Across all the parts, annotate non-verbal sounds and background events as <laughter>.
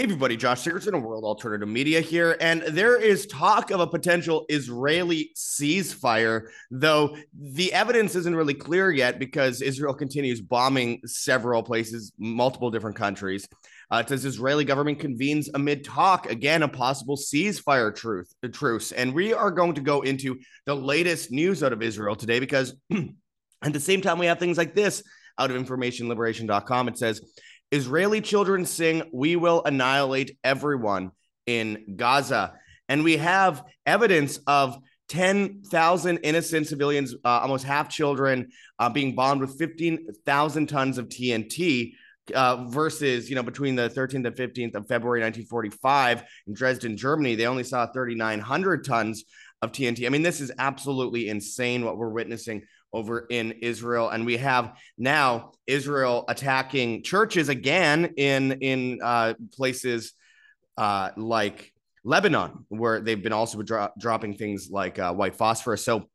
Hey, everybody, Josh Sigurdson of World Alternative Media here. And there is talk of a potential Israeli ceasefire, though the evidence isn't really clear yet because Israel continues bombing several places, multiple different countries. Uh, says Israeli government convenes amid talk again a possible ceasefire truth truce, and we are going to go into the latest news out of Israel today because <clears throat> at the same time we have things like this out of informationliberation.com. It says Israeli children sing, We will annihilate everyone in Gaza. And we have evidence of 10,000 innocent civilians, uh, almost half children, uh, being bombed with 15,000 tons of TNT. Uh, versus, you know, between the 13th and 15th of February 1945 in Dresden, Germany, they only saw 3,900 tons of TNT. I mean, this is absolutely insane what we're witnessing over in Israel. And we have now Israel attacking churches again in in uh, places uh, like Lebanon, where they've been also dro- dropping things like uh, white phosphorus. So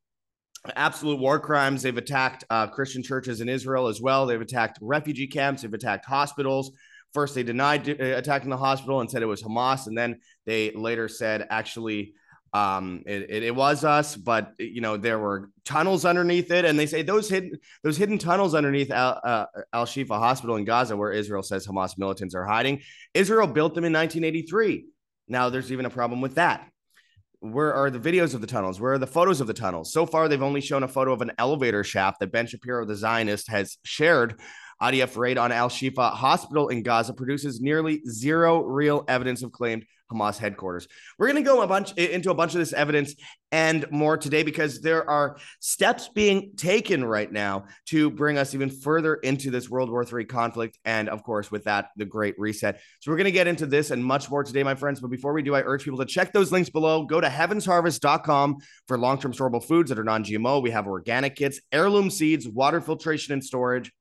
absolute war crimes. They've attacked uh, Christian churches in Israel as well. They've attacked refugee camps. They've attacked hospitals. First, they denied uh, attacking the hospital and said it was Hamas, and then they later said actually um, it, it, it, was us, but you know there were tunnels underneath it, and they say those hidden those hidden tunnels underneath Al, uh, Al Shifa Hospital in Gaza, where Israel says Hamas militants are hiding. Israel built them in 1983. Now there's even a problem with that. Where are the videos of the tunnels? Where are the photos of the tunnels? So far, they've only shown a photo of an elevator shaft that Ben Shapiro, the Zionist, has shared. IDF raid on Al Shifa Hospital in Gaza produces nearly zero real evidence of claimed Hamas headquarters. We're going to go a bunch into a bunch of this evidence and more today because there are steps being taken right now to bring us even further into this World War III conflict. And of course, with that, the Great Reset. So we're going to get into this and much more today, my friends. But before we do, I urge people to check those links below. Go to heavensharvest.com for long term storable foods that are non GMO. We have organic kits, heirloom seeds, water filtration and storage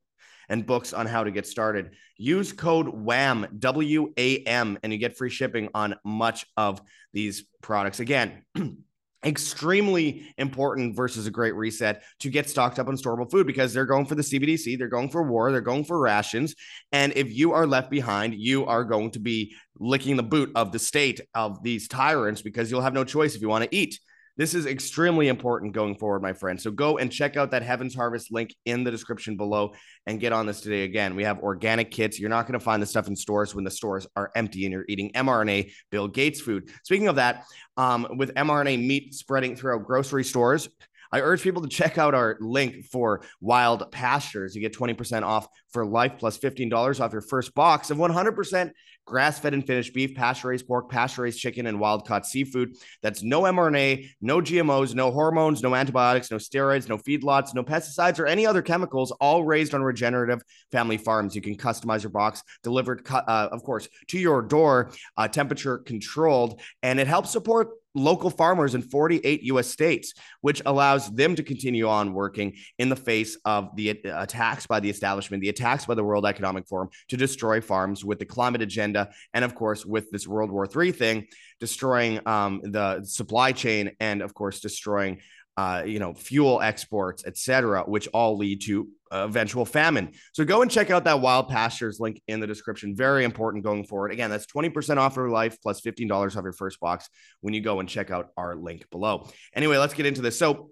and books on how to get started. Use code WAM, W A M, and you get free shipping on much of these products. Again, <clears throat> extremely important versus a great reset to get stocked up on storable food because they're going for the CBDC, they're going for war, they're going for rations. And if you are left behind, you are going to be licking the boot of the state of these tyrants because you'll have no choice if you want to eat. This is extremely important going forward, my friend. So go and check out that Heaven's Harvest link in the description below and get on this today. Again, we have organic kits. You're not going to find the stuff in stores when the stores are empty and you're eating mRNA Bill Gates food. Speaking of that, um, with mRNA meat spreading throughout grocery stores, I urge people to check out our link for Wild Pastures. You get 20% off for life plus $15 off your first box of 100% grass fed and finished beef, pasture raised pork, pasture raised chicken, and wild caught seafood. That's no mRNA, no GMOs, no hormones, no antibiotics, no steroids, no feedlots, no pesticides, or any other chemicals, all raised on regenerative family farms. You can customize your box, delivered, uh, of course, to your door, uh, temperature controlled, and it helps support local farmers in 48 US states, which allows them to continue on working in the face of the attacks by the establishment, the attacks by the World Economic Forum to destroy farms with the climate agenda. And of course, with this World War III thing, destroying um, the supply chain and, of course, destroying uh, you know, fuel exports, et cetera, which all lead to uh, eventual famine. So go and check out that Wild Pastures link in the description. Very important going forward. Again, that's 20% off your life plus $15 off your first box when you go and check out our link below. Anyway, let's get into this. So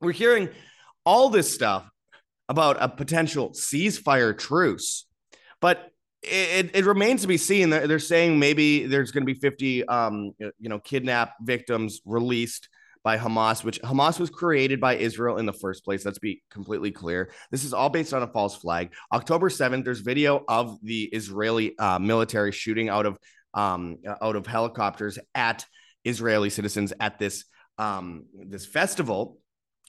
we're hearing all this stuff about a potential ceasefire truce, but it, it remains to be seen. They're saying maybe there's going to be 50, um, you know, kidnap victims released by Hamas, which Hamas was created by Israel in the first place. Let's be completely clear. This is all based on a false flag. October 7th, there's video of the Israeli uh, military shooting out of um, out of helicopters at Israeli citizens at this um, this festival.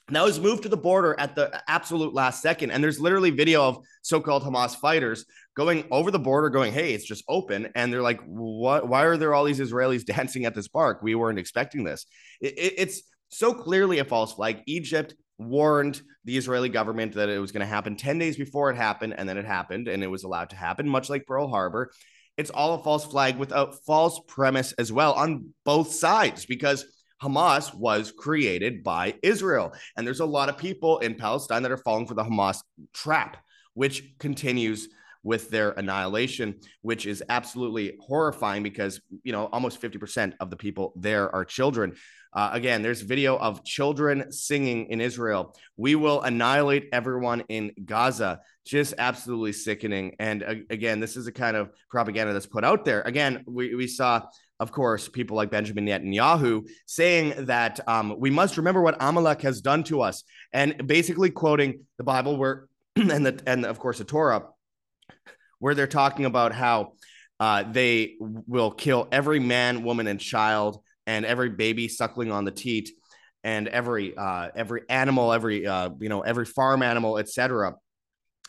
That was moved to the border at the absolute last second. And there's literally video of so-called Hamas fighters going over the border, going, "Hey, it's just open," and they're like, "What? Why are there all these Israelis <laughs> dancing at this park? We weren't expecting this." It, it, it's so clearly a false flag. Egypt warned the Israeli government that it was going to happen 10 days before it happened, and then it happened, and it was allowed to happen, much like Pearl Harbor. It's all a false flag with a false premise as well on both sides because Hamas was created by Israel. And there's a lot of people in Palestine that are falling for the Hamas trap, which continues with their annihilation, which is absolutely horrifying because, you know, almost 50% of the people there are children. Uh, again, there's video of children singing in Israel. We will annihilate everyone in Gaza. Just absolutely sickening. And uh, again, this is a kind of propaganda that's put out there. Again, we, we saw, of course, people like Benjamin Netanyahu saying that um, we must remember what Amalek has done to us, and basically quoting the Bible where, <clears throat> and the and of course the Torah, where they're talking about how uh, they will kill every man, woman, and child and every baby suckling on the teat and every uh, every animal, every uh, you know every farm animal, etc.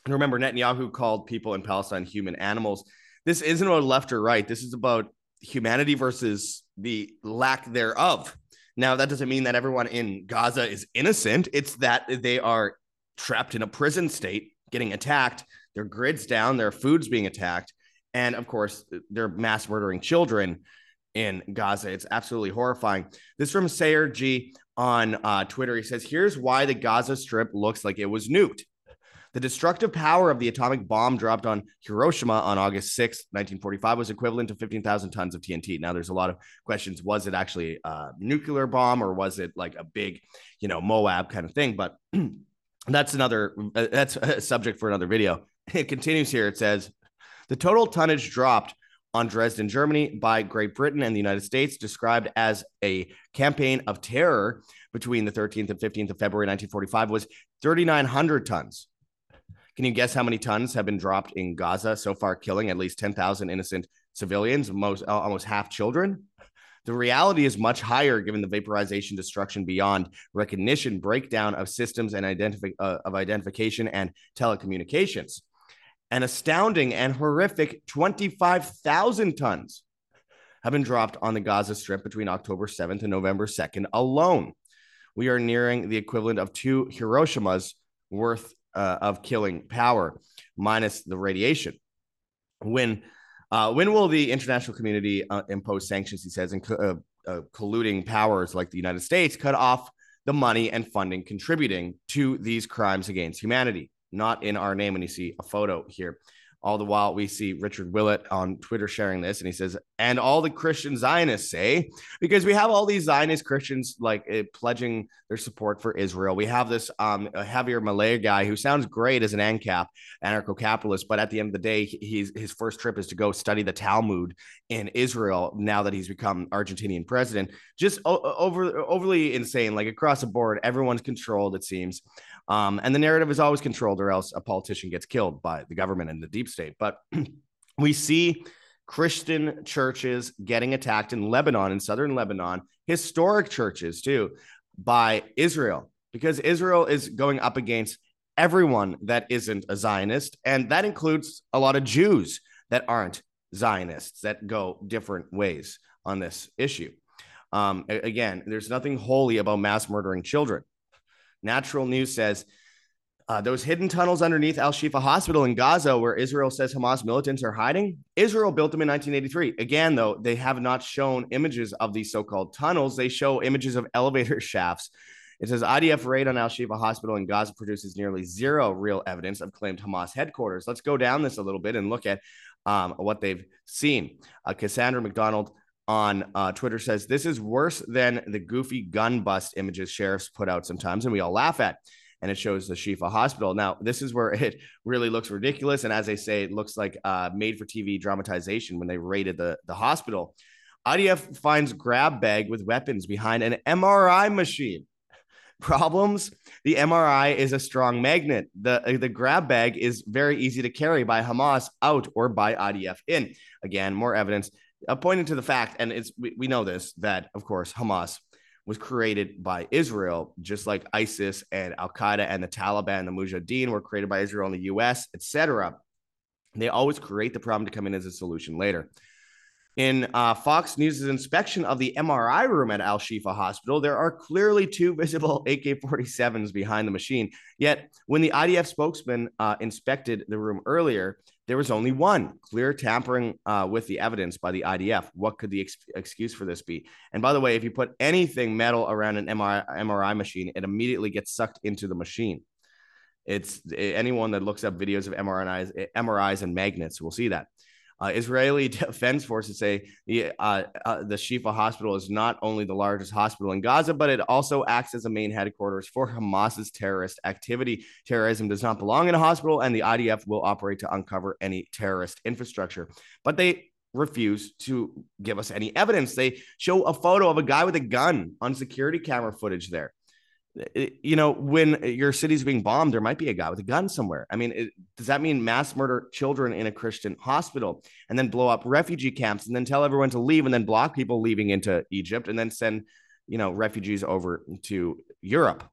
And remember, Netanyahu called people in Palestine human animals. This isn't about left or right. This is about humanity versus the lack thereof. Now, that doesn't mean that everyone in Gaza is innocent. It's that they are trapped in a prison state, getting attacked. Their grids down, their food's being attacked, and of course, they're mass murdering children in Gaza. It's absolutely horrifying. This from Sayer Ji on uh, Twitter. He says, Here's why the Gaza Strip looks like it was nuked. The destructive power of the atomic bomb dropped on Hiroshima on August 6, 1945, was equivalent to 15,000 tons of TNT. Now, there's a lot of questions. Was it actually a nuclear bomb or was it like a big, you know, Moab kind of thing? But <clears throat> that's another, uh, that's a subject for another video. It continues here. It says, the total tonnage dropped on Dresden, Germany by Great Britain and the United States, described as a campaign of terror between the 13th and 15th of February 1945, was 3,900 tons. Can you guess how many tons have been dropped in Gaza so far, killing at least 10,000 innocent civilians, most almost half children? The reality is much higher given the vaporization, destruction beyond recognition, breakdown of systems and identifi- uh, of identification and telecommunications an astounding and horrific 25,000 tons have been dropped on the Gaza Strip between October 7th and November 2nd alone. We are nearing the equivalent of two Hiroshimas worth uh, of killing power, minus the radiation. When uh, when will the international community uh, impose sanctions? He says, and uh, uh, colluding powers like the United States cut off the money and funding contributing to these crimes against humanity not in our name. And you see a photo here. All the while, we see Richard Willett on Twitter sharing this, and he says, "And all the Christian Zionists say, because we have all these Zionist Christians like uh, pledging their support for Israel. We have this um, Javier Milei guy who sounds great as an ANCAP, anarcho-capitalist, but at the end of the day, he's his first trip is to go study the Talmud in Israel. Now that he's become Argentinian president, just o- over overly insane, like across the board, everyone's controlled. It seems." Um, and the narrative is always controlled, or else a politician gets killed by the government and the deep state. But <clears throat> we see Christian churches getting attacked in Lebanon, in southern Lebanon, historic churches too, by Israel, because Israel is going up against everyone that isn't a Zionist. And that includes a lot of Jews that aren't Zionists, that go different ways on this issue. Um, again, there's nothing holy about mass murdering children. Natural News says uh, those hidden tunnels underneath Al Shifa Hospital in Gaza, where Israel says Hamas militants are hiding, Israel built them in 1983. Again, though, they have not shown images of these so called tunnels. They show images of elevator <laughs> shafts. It says IDF raid on Al Shifa Hospital in Gaza produces nearly zero real evidence of claimed Hamas headquarters. Let's go down this a little bit and look at um, what they've seen. Uh, Cassandra McDonald on uh, Twitter says this is worse than the goofy gun bust images sheriffs put out sometimes, and we all laugh at. And it shows the Shifa hospital. Now, this is where <laughs> it really looks ridiculous. And as I say, it looks like uh, made for TV dramatization when they raided the, the hospital. IDF finds grab bag with weapons behind an MRI machine. <laughs> Problems? The MRI is a strong magnet. The, the grab bag is very easy to carry by Hamas out or by IDF in. Again, more evidence uh, pointing to the fact, and it's we, we know this that of course Hamas was created by Israel, just like ISIS and Al Qaeda and the Taliban, the Mujahideen were created by Israel and the U.S., etc. They always create the problem to come in as a solution later. In uh, Fox News' inspection of the MRI room at Al Shifa Hospital, there are clearly two <laughs> visible AK 47s behind the machine. Yet, when the IDF spokesman uh, inspected the room earlier, there was only one clear tampering uh, with the evidence by the IDF. What could the ex- excuse for this be? And by the way, if you put anything metal around an MRI, MRI machine, it immediately gets sucked into the machine. It's anyone that looks up videos of MRIs, MRIs and magnets will see that. Uh, Israeli <laughs> Defense Forces say the, uh, uh, the Shifa hospital is not only the largest hospital in Gaza, but it also acts as a main headquarters for Hamas's terrorist activity. Terrorism does not belong in a hospital, and the IDF will operate to uncover any terrorist infrastructure. But they refuse to give us any evidence. They show a photo of a guy with a gun on security camera footage there you know, when your city's being bombed, there might be a guy with a gun somewhere. I mean, it, does that mean mass murder children in a Christian hospital and then blow up refugee camps and then tell everyone to leave and then block people leaving into Egypt and then send, you know, refugees over to Europe?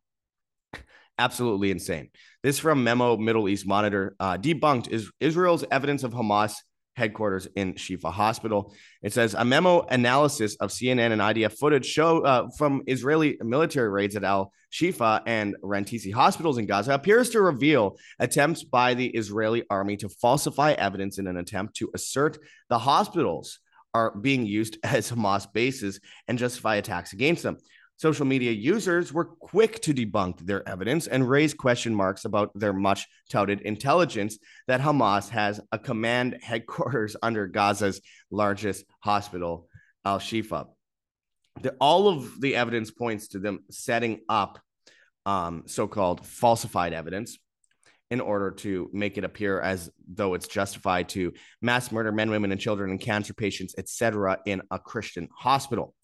Absolutely insane. This from Memo Middle East Monitor uh, debunked is Israel's evidence of Hamas headquarters in Shifa Hospital. It says a memo analysis of CNN and IDF footage show uh, from Israeli military raids at Al Shifa and Rantisi hospitals in Gaza appears to reveal attempts by the Israeli army to falsify evidence in an attempt to assert the hospitals are being used <laughs> as Hamas bases and justify attacks against them. Social media users were quick to debunk their evidence and raise question marks about their much touted intelligence that Hamas has a command <laughs> headquarters under Gaza's largest hospital, Al Shifa. The, all of the evidence points to them setting up um, so called falsified evidence in order to make it appear as though it's justified to mass murder men, women, and children and cancer patients, etc., in a Christian hospital.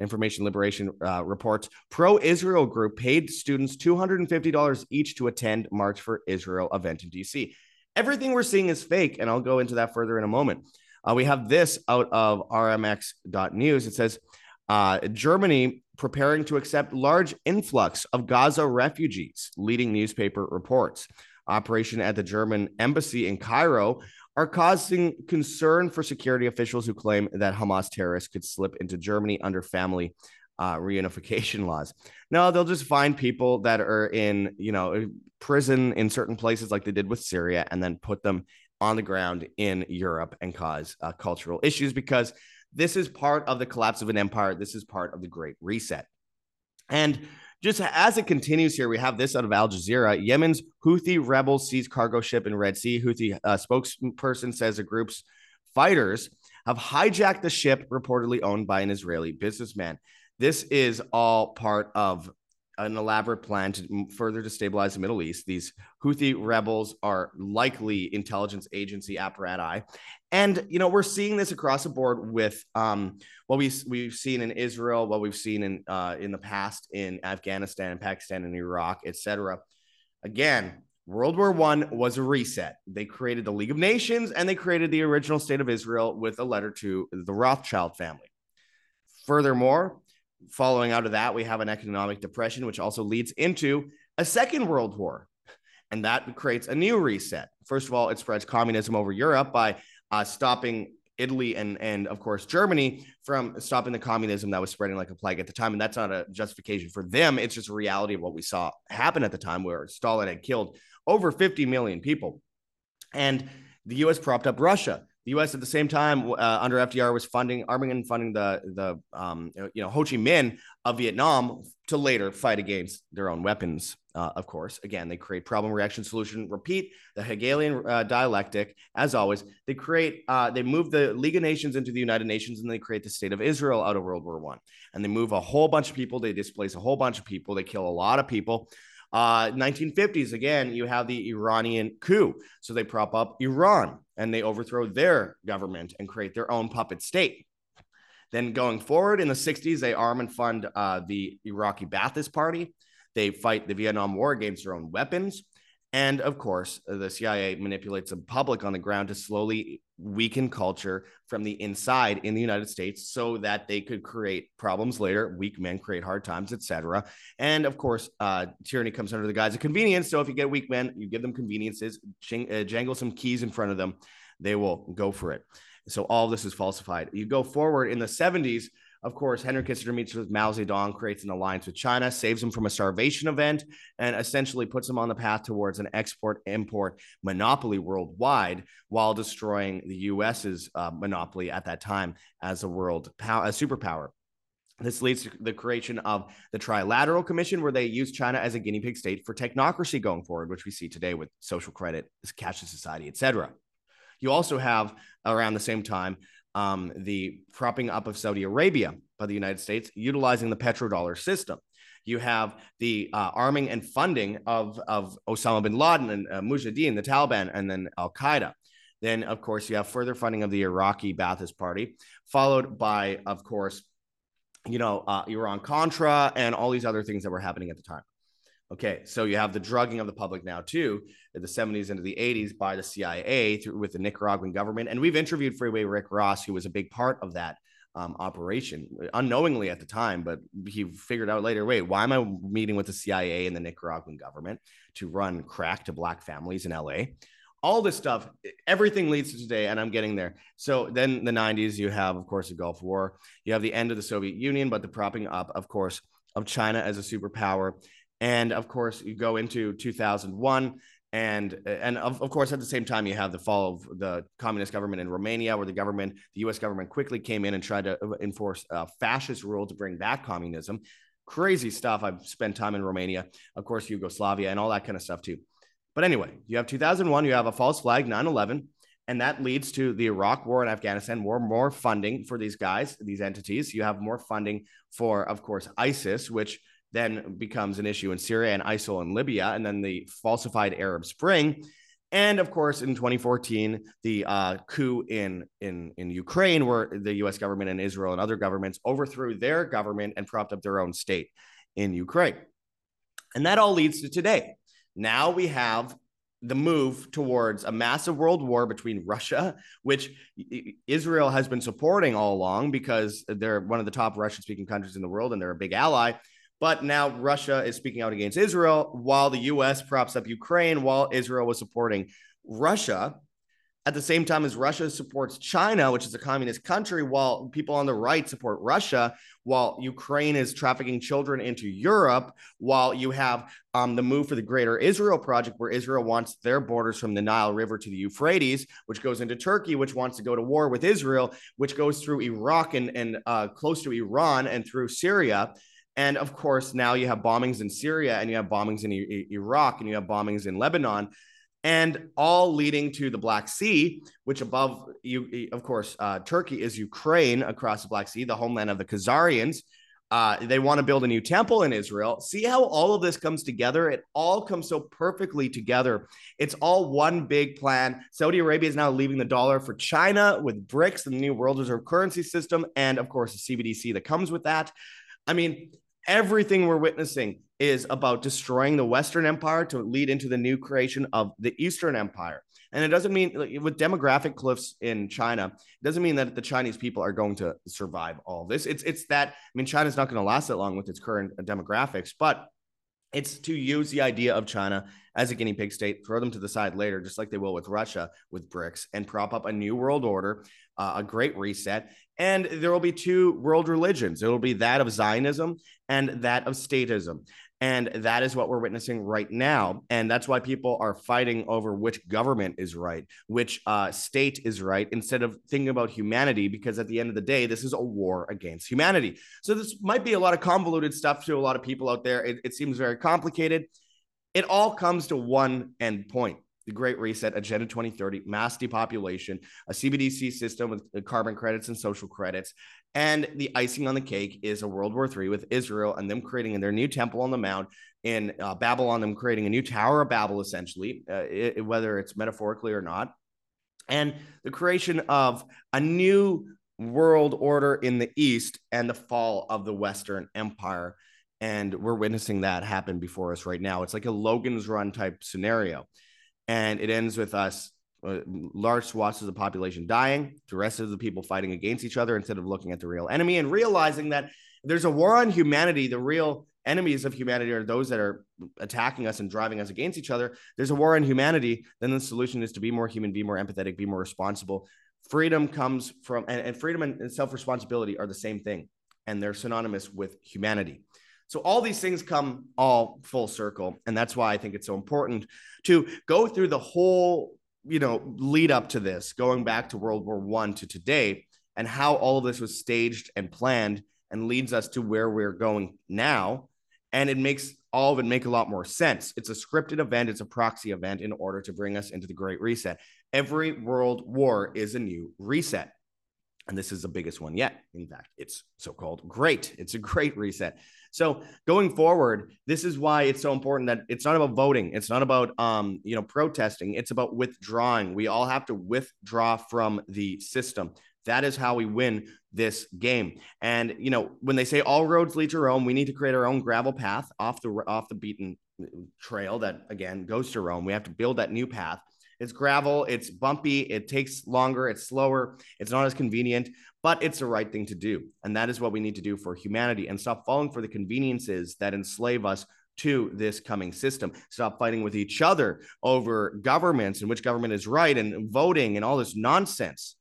Information Liberation uh, reports pro Israel group paid students $250 each to attend March for Israel event in DC. Everything we're seeing is fake, and I'll go into that further in a moment. Uh, we have this out of rmx.news. It says uh, Germany preparing to accept large influx of Gaza refugees, leading newspaper reports. Operation at the German embassy in Cairo are causing concern for security officials who claim that Hamas terrorists could slip into Germany under family uh, reunification <laughs> laws. No, they'll just find people that are in, you know, prison in certain places like they did with Syria and then put them on the ground in Europe and cause uh, cultural issues because this is part of the collapse of an empire. This is part of the Great Reset. And just as it continues here, we have this out of Al Jazeera. Yemen's Houthi rebels seize cargo ship in Red Sea. Houthi uh, spokesperson says the group's fighters have hijacked the ship reportedly owned by an Israeli businessman. This is all part of an elaborate plan to further destabilize the Middle East. These Houthi rebels are likely intelligence agency apparati, and you know we're seeing this across the board with um, what we we've seen in Israel, what we've seen in uh, in the past in Afghanistan and Pakistan and Iraq, etc. Again, World War One was a reset. They created the League of Nations and they created the original state of Israel with a letter to the Rothschild family. Furthermore, following out of that, we have an economic depression, which also leads into a second world war. And that creates a new reset. First of all, it spreads communism over Europe by uh, stopping Italy and and of course Germany from stopping the communism that was spreading like a plague at the time. And that's not a justification for them. It's just a reality of what we saw happen at the time where Stalin had killed over 50 million people. And the US propped up Russia. The U.S. at the same time uh, under FDR was funding, arming and funding the the um, you know Ho Chi Minh of Vietnam to later fight against their own weapons. Uh, of course, again they create problem, reaction, solution, repeat the Hegelian uh, dialectic. As always, they create uh, they move the League of Nations into the United Nations and they create the state of Israel out of World War One. And they move a whole bunch of people. They displace a whole bunch of people. They kill a lot of people. Uh, 1950s, again, you have the Iranian coup. So they prop up Iran and they overthrow their government and create their own puppet state. Then going forward in the 60s, they arm and fund uh, the Iraqi Ba'athist Party. They fight the Vietnam War against their own weapons. And of course, the CIA manipulates the public on the ground to slowly weaken culture from the inside in the United States so that they could create problems later. Weak men create hard times, etc. And of course, uh, tyranny comes under the guise of convenience. So if you get weak men, you give them conveniences, uh, jangle some keys in front of them, they will go for it. So all this is falsified. You go forward in the 70s, of course, Henry Kissinger meets with Mao Zedong, creates an alliance with China, saves him from a starvation event, and essentially puts him on the path towards an export import monopoly worldwide while destroying the US's uh, monopoly at that time as a world power, a superpower. This leads to the creation of the Trilateral Commission, where they use China as a guinea pig state for technocracy going forward, which we see today with social credit, cashless society, etc. You also have around the same time um, the propping up of Saudi Arabia by the United States, utilizing the petrodollar system. You have the uh, arming and funding of, of Osama bin Laden and uh, Mujahideen, the Taliban, and then Al Qaeda. Then, of course, you have further funding of the Iraqi Ba'athist Party, followed by, of course, you know, uh, Iran Contra and all these other things that were happening at the time. Okay, so you have the drugging of the public now too, in the 70s into the 80s by the CIA through with the Nicaraguan government, and we've interviewed Freeway Rick Ross, who was a big part of that um, operation, unknowingly at the time, but he figured out later. Wait, why am I meeting with the CIA and the Nicaraguan government to run crack to black families in LA? all this stuff, everything leads to today, and I'm getting there. So then the 90s, you have, of course, the Gulf War. You have the end of the Soviet Union, but the propping up, of course, of China as a superpower. And of course, you go into 2001. And, and of, of course, at the same time, you have the fall of the communist government in Romania, where the government, the US government quickly came in and tried to enforce a fascist rule to bring back communism. Crazy stuff. I've spent time in Romania, of course, Yugoslavia, and all that kind of stuff too. But anyway, you have 2001, you have a false flag, 9 11, and that leads to the Iraq war and Afghanistan war, more funding for these guys, these entities. You have more funding for, of course, ISIS, which then becomes an issue in Syria and ISIL in Libya, and then the falsified Arab Spring. And of course, in 2014, the uh, coup in, in, in Ukraine, where the US government and Israel and other governments overthrew their government and propped up their own state in Ukraine. And that all leads to today. Now we have the move towards a massive world war between Russia, which Israel has been supporting all along because they're one of the top Russian speaking countries in the world and they're a big ally. But now Russia is speaking out against Israel while the US props up Ukraine while Israel was supporting Russia at the same time as Russia supports China, which is a communist country, while people on the right support Russia, while Ukraine is trafficking children into Europe, while you have um, the move for the Greater Israel Project, where Israel wants their borders from the Nile River to the Euphrates, which goes into Turkey, which wants to go to war with Israel, which goes through Iraq and, and uh, close to Iran and through Syria. And of course, now you have bombings in Syria and you have bombings in I- Iraq and you have bombings in Lebanon and all leading to the Black Sea, which above you, of course, uh, Turkey is Ukraine across the Black Sea, the homeland of the Khazarians. Uh, they want to build a new temple in Israel. See how all of this comes together? It all comes so perfectly together. It's all one big plan. Saudi Arabia is now leaving the dollar for China with BRICS, and the new world reserve currency system, and of course, the CBDC that comes with that. I mean, everything we're witnessing is about destroying the Western Empire to lead into the new creation of the Eastern Empire. And it doesn't mean with demographic cliffs in China, it doesn't mean that the Chinese people are going to survive all this. It's it's that I mean China's not going to last that long with its current demographics, but it's to use the idea of China as a guinea pig state, throw them to the side later, just like they will with Russia with BRICS, and prop up a new world order, uh, a great reset. And there will be two world religions. It will be that of Zionism and that of statism. And that is what we're witnessing right now. And that's why people are fighting over which government is right, which uh, state is right, instead of thinking about humanity, because at the end of the day, this is a war against humanity. So this might be a lot of convoluted stuff to a lot of people out there. It, it seems very complicated. It all comes to one end point the Great Reset, Agenda 2030, mass depopulation, a CBDC system with carbon credits and social credits. And the icing on the cake is a World War III with Israel and them creating their new temple on the mount in uh, Babylon, them creating a new Tower of Babel, essentially, uh, it, whether it's metaphorically or not. And the creation of a new world order in the East and the fall of the Western Empire. And we're witnessing that happen before us right now. It's like a Logan's Run type scenario and it ends with us uh, large swaths of the population dying, the rest of the people fighting against each other instead of looking at the real enemy and realizing that there's a war on humanity. The real enemies of humanity are those that are attacking us and driving us against each other. There's a war on humanity. Then the solution is to be more human, be more empathetic, be more responsible. Freedom comes from, and, and freedom and, and self responsibility are the same thing, and they're synonymous with humanity. So all these things come all full circle. And that's why I think it's so important to go through the whole, you know, lead up to this, going back to World War One to today, and how all of this was staged and planned and leads us to where we're going now. And it makes all of it make a lot more sense. It's a scripted event, it's a proxy event in order to bring us into the Great Reset. Every world war is a new reset. And this is the biggest one yet. In fact, it's so called great. It's a great reset. So going forward, this is why it's so important that it's not about voting. It's not about um, you know, protesting. It's about withdrawing. We all have to withdraw from the system. That is how we win this game. And you know, when they say all roads lead to Rome, we need to create our own gravel path off the off the beaten trail that again goes to Rome. We have to build that new path. It's gravel, it's bumpy, it takes longer, it's slower, it's not as convenient, but it's the right thing to do. And that is what we need to do for humanity and stop falling for the conveniences that enslave us to this coming system. Stop fighting with each other over governments and which government is right and voting and all this nonsense.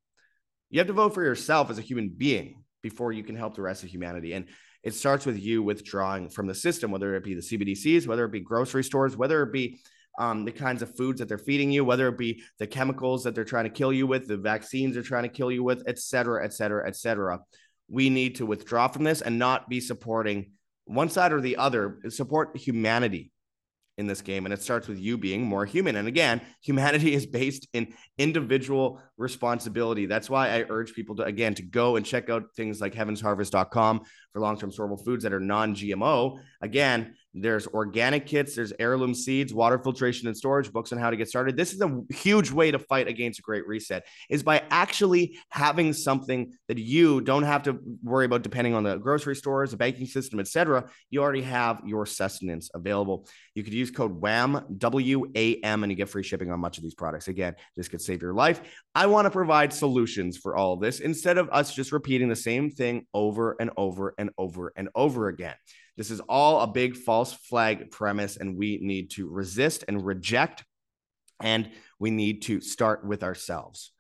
You have to vote for yourself as a human being before you can help the rest of humanity. And it starts with you withdrawing from the system, whether it be the CBDCs, whether it be grocery stores, whether it be um, the kinds of foods that they're feeding you, whether it be the chemicals that they're trying to kill you with, the vaccines they're trying to kill you with, et cetera, et cetera, et cetera. We need to withdraw from this and not be supporting one side or the other, support humanity in this game. And it starts with you being more human. And again, humanity is based in individual responsibility. That's why I urge people to, again, to go and check out things like heavensharvest.com for long term storable foods that are non GMO. Again, there's organic kits, there's heirloom seeds, water filtration and storage, books on how to get started. This is a huge way to fight against a great reset is by actually having something that you don't have to worry about depending on the grocery stores, the banking system, etc. You already have your sustenance available. You could use code WAM, W A M, and you get free shipping on much of these products. Again, this could save your life. I want to provide solutions for all this instead of us just repeating the same thing over and over and over and over again. This is all a big false flag premise, and we need to resist and reject. And we need to start with ourselves.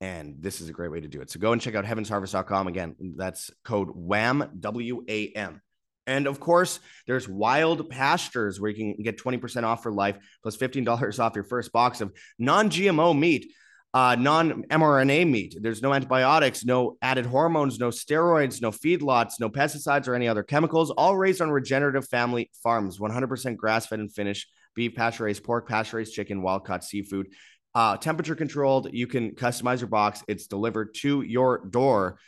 And this is a great way to do it. So go and check out heavensharvest.com. Again, that's code WAM, W A M. And of course, there's wild pastures where you can get 20% off for life plus $15 off your first box of non GMO meat uh, non mRNA meat. There's no antibiotics, no added hormones, no steroids, no feedlots, no pesticides or any other chemicals, all raised on regenerative family farms, 100% grass fed and finished beef, pasture raised pork, pasture raised chicken, wild caught seafood. Uh, temperature controlled. You can customize your box. It's delivered to your door.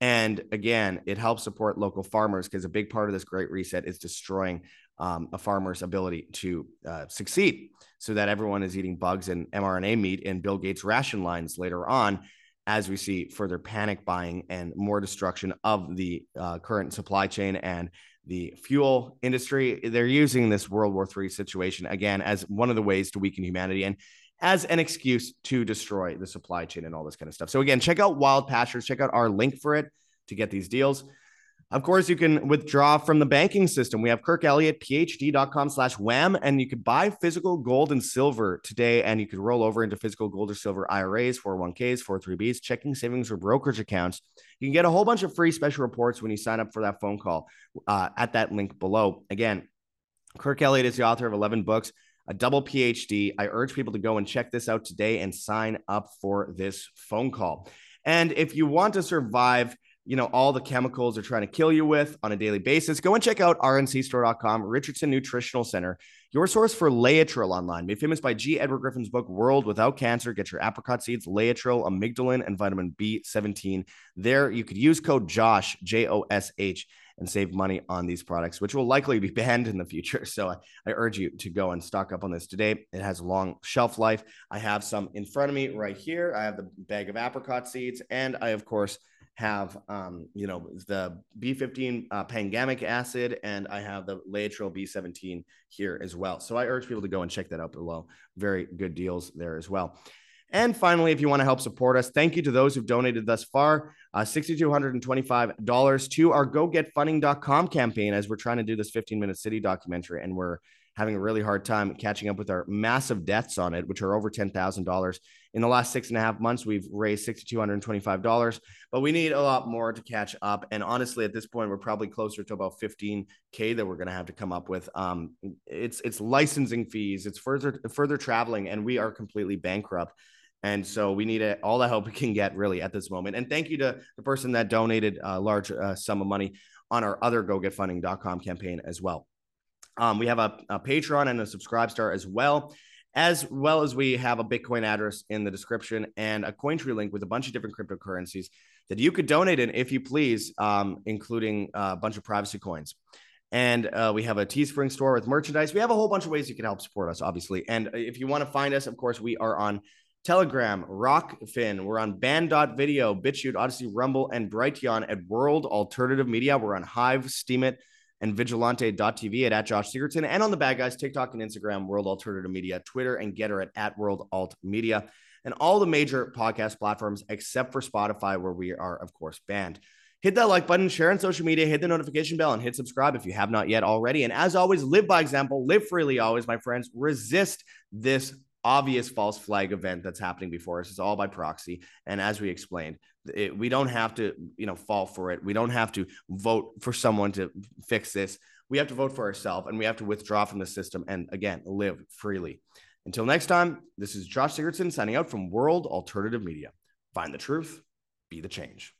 And again, it helps support local farmers because a big part of this great reset is destroying um, a farmer's ability to uh, succeed so that everyone is eating bugs and mRNA meat in Bill Gates ration lines later on as we see further panic buying and more destruction of the uh, current supply chain and the fuel industry. They're using this World War III situation again as one of the ways to weaken humanity and as an excuse to destroy the supply chain and all this kind of stuff. So again, check out Wild Pastures, check out our link for it to get these deals. Of course, you can withdraw from the banking system. We have Kirk Elliott, phd.com slash wam, and you could buy physical gold and silver today, and you could roll over into physical gold or silver IRAs, 401ks, 403bs, checking savings, or brokerage accounts. You can get a whole bunch of free special reports when you sign up for that phone call uh, at that link below. Again, Kirk Elliott is the author of 11 books, a double PhD. I urge people to go and check this out today and sign up for this phone call. And if you want to survive, you know, all the chemicals they're trying to kill you with on a daily basis, go and check out rncstore.com, Richardson Nutritional Center, your source for Laetrile online. Made famous by G. Edward Griffin's book, World Without Cancer. Get your apricot seeds, Laetrile, amygdalin, and vitamin B17. There, you could use code JOSH, J O S H, and save money on these products, which will likely be <laughs> banned in the future. So I, I, urge you to go and stock up on this today. It has long shelf life. I have some in front of me right here. I have the bag of apricot seeds, and I, of course, have um, you know the B15 uh, pangamic acid, and I have the Laetrile B17 here as well. So I urge people to go and check that out below. Very good deals there as well. And finally, if you want to help support us, thank you to those who've donated thus far. Uh, $6,225 to our gogetfunding.com campaign as we're trying to do this 15 minute city documentary. And we're having a really hard time catching up with our massive debts on it, which are over $10,000. In the last six and a half months, we've raised $6,225, but we need a lot more to catch up. And honestly, at this point, we're probably closer to about 15K that we're going to have to come up with. Um, it's, it's licensing fees, it's further, further traveling, and we are completely bankrupt. And so we need all the help we can get really at this moment. And thank you to the person that donated a large uh, sum of money on our other gogetfunding.com campaign as well. Um, we have a, a Patreon and a Subscribestar as well as well as we have a Bitcoin address in the description and a Cointree link with a bunch of different cryptocurrencies that you could donate in if you please, um, including a bunch of privacy coins. And uh, we have a Teespring store with merchandise. We have a whole bunch of ways you can help support us, obviously. And if you want to find us, of course, we are on Telegram, Rokfin. We're on Band.video, BitChute, Odysee, Rumble, and Brighteon at World Alternative Media. We're on Hive, Steemit, and Vigilante.tv at, at Josh Sigurdson. And on the bad guys, TikTok and Instagram, World Alternative Media, Twitter and Gettr at, at World Alt Media, and all the major podcast platforms except for Spotify, where we are, of course, banned hit that like button, share on social media, hit the notification bell, and hit subscribe if you have not yet already. And as always, live by example, live freely always, my friends. Resist this obvious false flag event that's happening before us. It's all by proxy. And as we explained, it, we don't have to, you know, fall for it. We don't have to vote for someone to fix this. We have to vote for ourselves and we have to withdraw from the system and again, live freely. Until next time, this is Josh Sigurdson signing out from World Alternative Media. Find the truth, be the change.